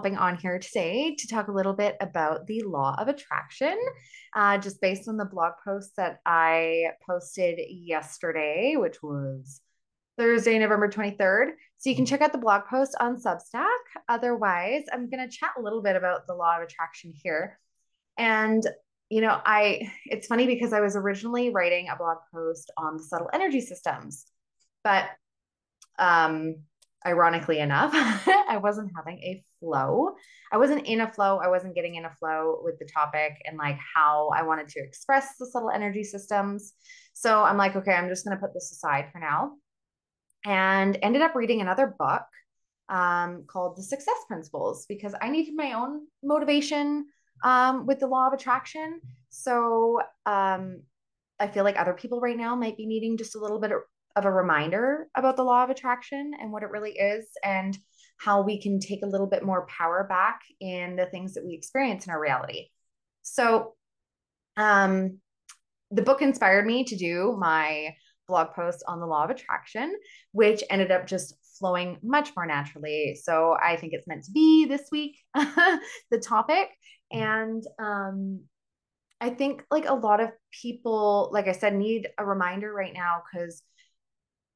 hopping on here today to talk a little bit about the law of attraction, uh, just based on the blog post that I posted yesterday, which was Thursday, November 23rd. So you can check out the blog post on Substack. Otherwise, I'm going to chat a little bit about the law of attraction here. And, you know, I, it's funny because I was originally writing a blog post on the subtle energy systems, but, um, ironically enough, I wasn't having a flow. I wasn't in a flow. I wasn't getting in a flow with the topic and like how I wanted to express the subtle energy systems. So I'm like, okay, I'm just going to put this aside for now. And ended up reading another book um, called The Success Principles because I needed my own motivation um, with the law of attraction. So um, I feel like other people right now might be needing just a little bit of of a reminder about the law of attraction and what it really is and how we can take a little bit more power back in the things that we experience in our reality. So, um, the book inspired me to do my blog post on the law of attraction, which ended up just flowing much more naturally. So, I think it's meant to be this week, the topic. And um, I think like a lot of people, like I said, need a reminder right now because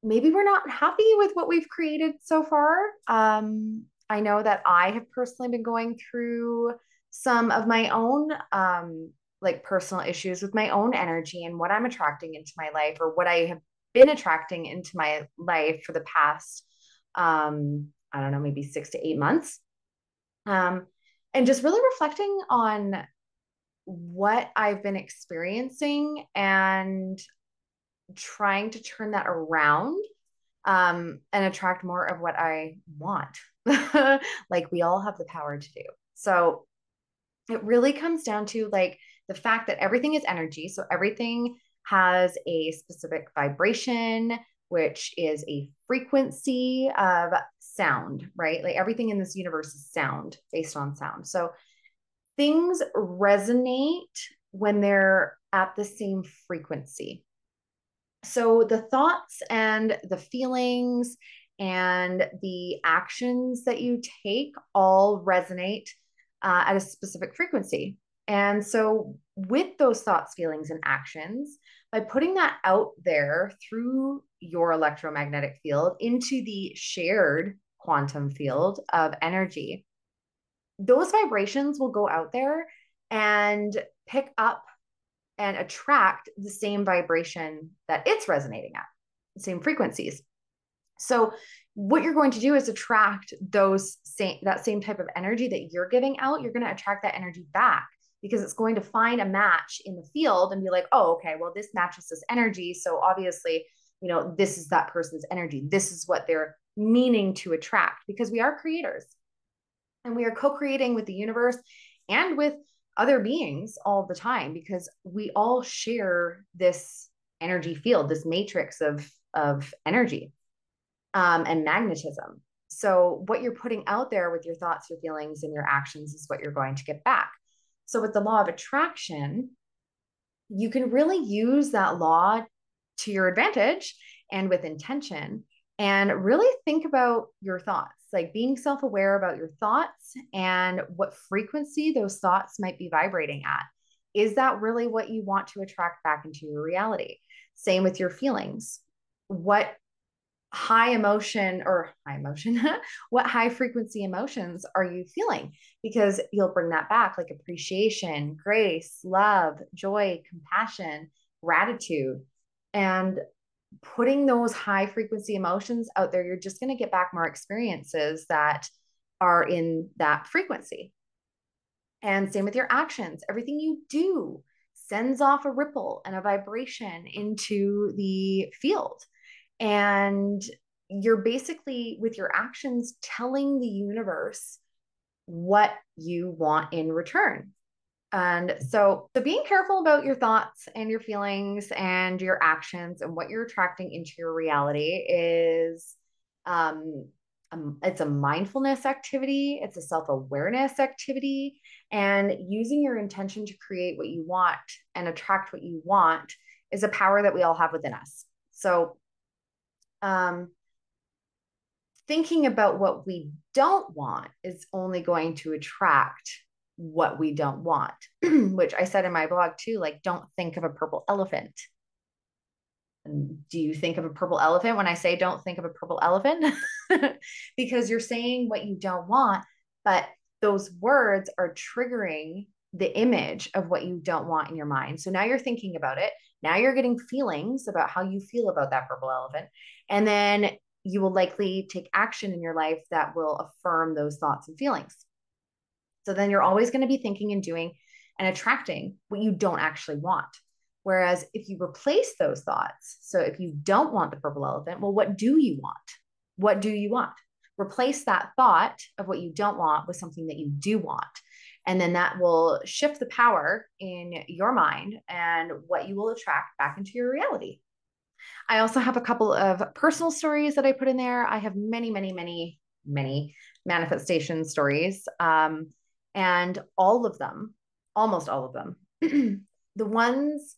maybe we're not happy with what we've created so far. Um, I know that I have personally been going through some of my own um, like personal issues with my own energy and what I'm attracting into my life or what I have been attracting into my life for the past um, I don't know, maybe six to eight months. Um, and just really reflecting on what I've been experiencing and trying to turn that around um, and attract more of what I want. like we all have the power to do. So it really comes down to like the fact that everything is energy. So everything has a specific vibration, which is a frequency of sound, right? Like everything in this universe is sound based on sound. So things resonate when they're at the same frequency. So the thoughts and the feelings and the actions that you take all resonate uh, at a specific frequency. And so, with those thoughts, feelings, and actions, by putting that out there through your electromagnetic field into the shared quantum field of energy, those vibrations will go out there and pick up and attract the same vibration that it's resonating at, the same frequencies. So what you're going to do is attract those same that same type of energy that you're giving out. You're going to attract that energy back because it's going to find a match in the field and be like, oh, okay, well, this matches this energy. So obviously, you know, this is that person's energy. This is what they're meaning to attract because we are creators and we are co-creating with the universe and with other beings all the time because we all share this energy field, this matrix of, of energy um, and magnetism. So, what you're putting out there with your thoughts, your feelings, and your actions is what you're going to get back. So, with the law of attraction, you can really use that law to your advantage and with intention and really think about your thoughts like being self aware about your thoughts and what frequency those thoughts might be vibrating at. Is that really what you want to attract back into your reality? Same with your feelings. What high emotion or high emotion, what high frequency emotions are you feeling? Because you'll bring that back like appreciation, grace, love, joy, compassion, gratitude. And putting those high frequency emotions out there, you're just going to get back more experiences that are in that frequency. And same with your actions. Everything you do sends off a ripple and a vibration into the field. And you're basically, with your actions, telling the universe what you want in return. And so, so being careful about your thoughts and your feelings and your actions and what you're attracting into your reality is um, um it's a mindfulness activity, it's a self-awareness activity, and using your intention to create what you want and attract what you want is a power that we all have within us. So um thinking about what we don't want is only going to attract what we don't want, which I said in my blog too like, don't think of a purple elephant. And do you think of a purple elephant when I say don't think of a purple elephant? because you're saying what you don't want, but those words are triggering the image of what you don't want in your mind. So now you're thinking about it. Now you're getting feelings about how you feel about that purple elephant. And then you will likely take action in your life that will affirm those thoughts and feelings. So then you're always going to be thinking and doing and attracting what you don't actually want. Whereas if you replace those thoughts, so if you don't want the purple elephant, well, what do you want? What do you want? Replace that thought of what you don't want with something that you do want. And then that will shift the power in your mind and what you will attract back into your reality. I also have a couple of personal stories that I put in there. I have many, many, many, many manifestation stories. Um, and all of them, almost all of them, the ones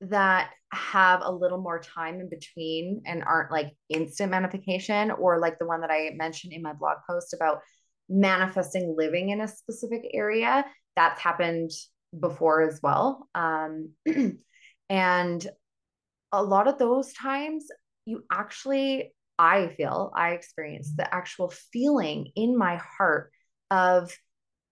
that have a little more time in between and aren't like instant manifestation, or like the one that I mentioned in my blog post about manifesting living in a specific area, that's happened before as well. Um, and a lot of those times you actually i feel i experience the actual feeling in my heart of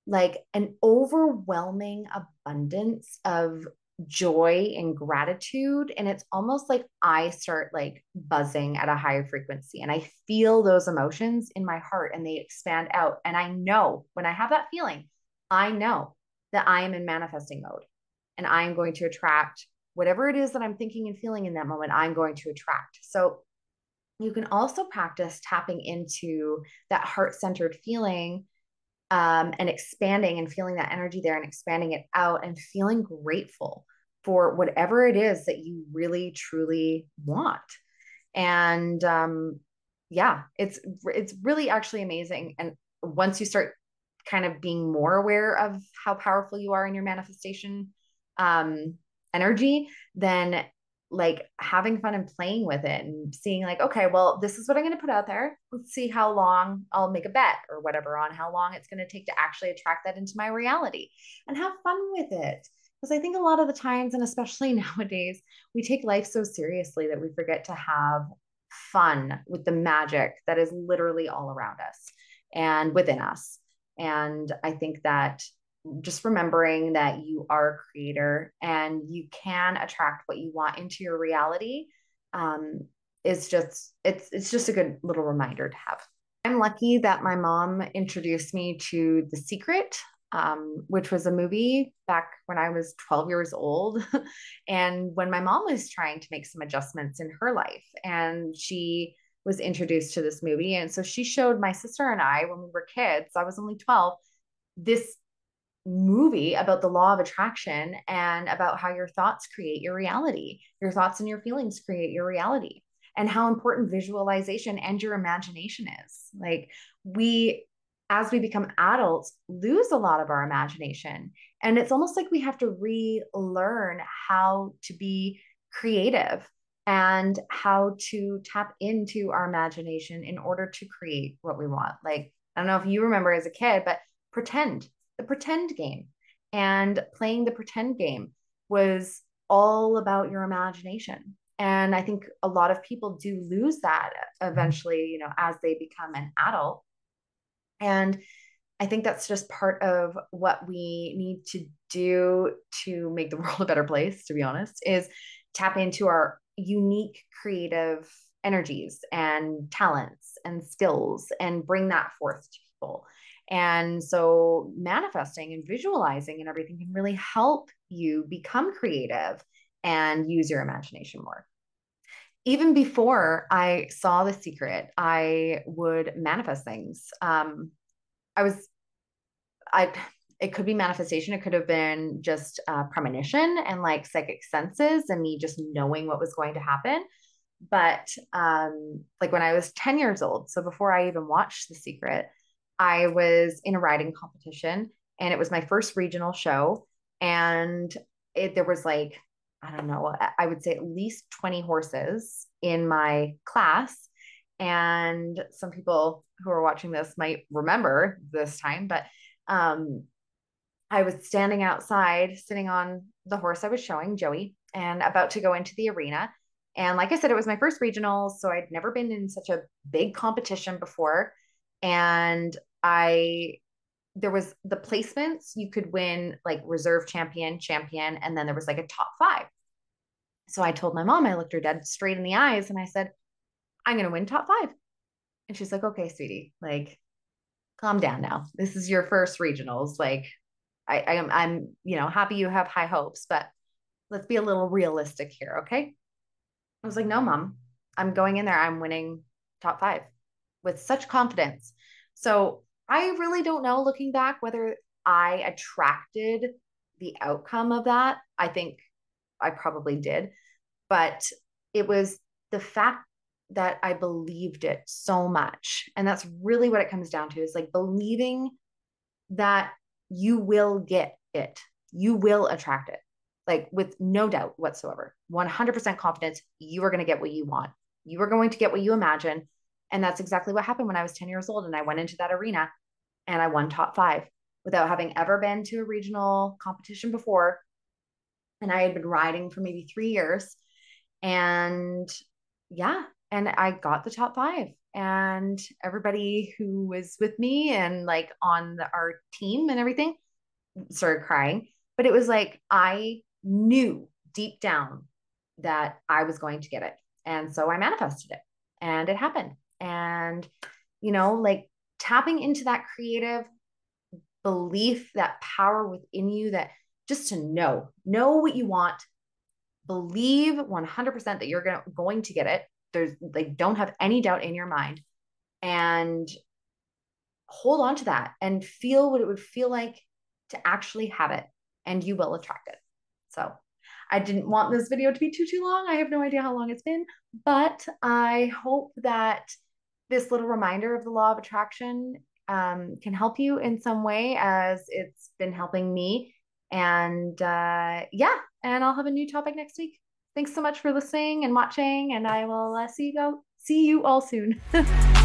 like an overwhelming abundance of joy and gratitude and it's almost like i start like buzzing at a higher frequency and i feel those emotions in my heart and they expand out and i know when i have that feeling i know that i am in manifesting mode and i am going to attract whatever it is that I'm thinking and feeling in that moment, I'm going to attract. So you can also practice tapping into that heart centered feeling um, and expanding and feeling that energy there and expanding it out and feeling grateful for whatever it is that you really truly want. And um, yeah, it's it's really actually amazing. And once you start kind of being more aware of how powerful you are in your manifestation um, energy, then like having fun and playing with it and seeing like okay well this is what i'm going to put out there. Let's see how long i'll make a bet or whatever on how long it's going to take to actually attract that into my reality and have fun with it. Because i think a lot of the times and especially nowadays we take life so seriously that we forget to have fun with the magic that is literally all around us and within us. And i think that just remembering that you are a creator and you can attract what you want into your reality um, is just it's it's just a good little reminder to have. I'm lucky that my mom introduced me to The Secret, um, which was a movie back when I was 12 years old, and when my mom was trying to make some adjustments in her life, and she was introduced to this movie, and so she showed my sister and I when we were kids. I was only 12 this movie about the law of attraction and about how your thoughts create your reality. Your thoughts and your feelings create your reality, and how important visualization and your imagination is. Like, we, as we become adults, lose a lot of our imagination. And it's almost like we have to relearn how to be creative and how to tap into our imagination in order to create what we want. Like, I don't know if you remember as a kid, but pretend the pretend game. And playing the pretend game was all about your imagination. And I think a lot of people do lose that mm-hmm. eventually, you know, as they become an adult. And I think that's just part of what we need to do to make the world a better place, to be honest, is tap into our unique creative energies and talents and skills and bring that forth to people. And so manifesting and visualizing and everything can really help you become creative and use your imagination more. Even before I saw The Secret, I would manifest things. Um, I was, I, it could be manifestation. It could have been just a premonition and like psychic senses and me just knowing what was going to happen. But um, like when I was 10 years old, so before I even watched The Secret, I was in a riding competition and it was my first regional show. And it, there was like, I don't know, I would say at least 20 horses in my class. And some people who are watching this might remember this time, but um, I was standing outside, sitting on the horse I was showing, Joey, and about to go into the arena. And like I said, it was my first regional, So I'd never been in such a big competition before. And I, there was the placements, you could win like reserve champion, champion, and then there was like a top five. So I told my mom, I looked her dead straight in the eyes and I said, I'm going to win top five. And she's like, okay, sweetie, like, calm down now. This is your first regionals. Like, I, I am, I'm, you know, happy you have high hopes, but let's be a little realistic here. Okay. I was like, no, mom, I'm going in there. I'm winning top five with such confidence. So I really don't know looking back whether I attracted the outcome of that. I think I probably did, but it was the fact that I believed it so much. And that's really what it comes down to is like believing that you will get it, you will attract it, like with no doubt whatsoever. 100% confidence, you are going to get what you want. You are going to get what you imagine. And that's exactly what happened when I was 10 years old and I went into that arena and I won top five without having ever been to a regional competition before. And I had been riding for maybe three years. And yeah, and I got the top five. And everybody who was with me and like on the, our team and everything started crying. But it was like I knew deep down that I was going to get it. And so I manifested it and it happened. And, you know, like tapping into that creative belief, that power within you that just to know, know what you want, believe 100% that you're gonna, going to get it. There's like don't have any doubt in your mind. And hold on to that and feel what it would feel like to actually have it and you will attract it. So i didn't want this video to be too too long. I have no idea how long it's been but i hope that this little reminder of the law of attraction um, can help you in some way as it's been helping me and uh, yeah and i'll have a new topic next week Thanks so much for listening and watching, and I will uh, see you go see you all soon.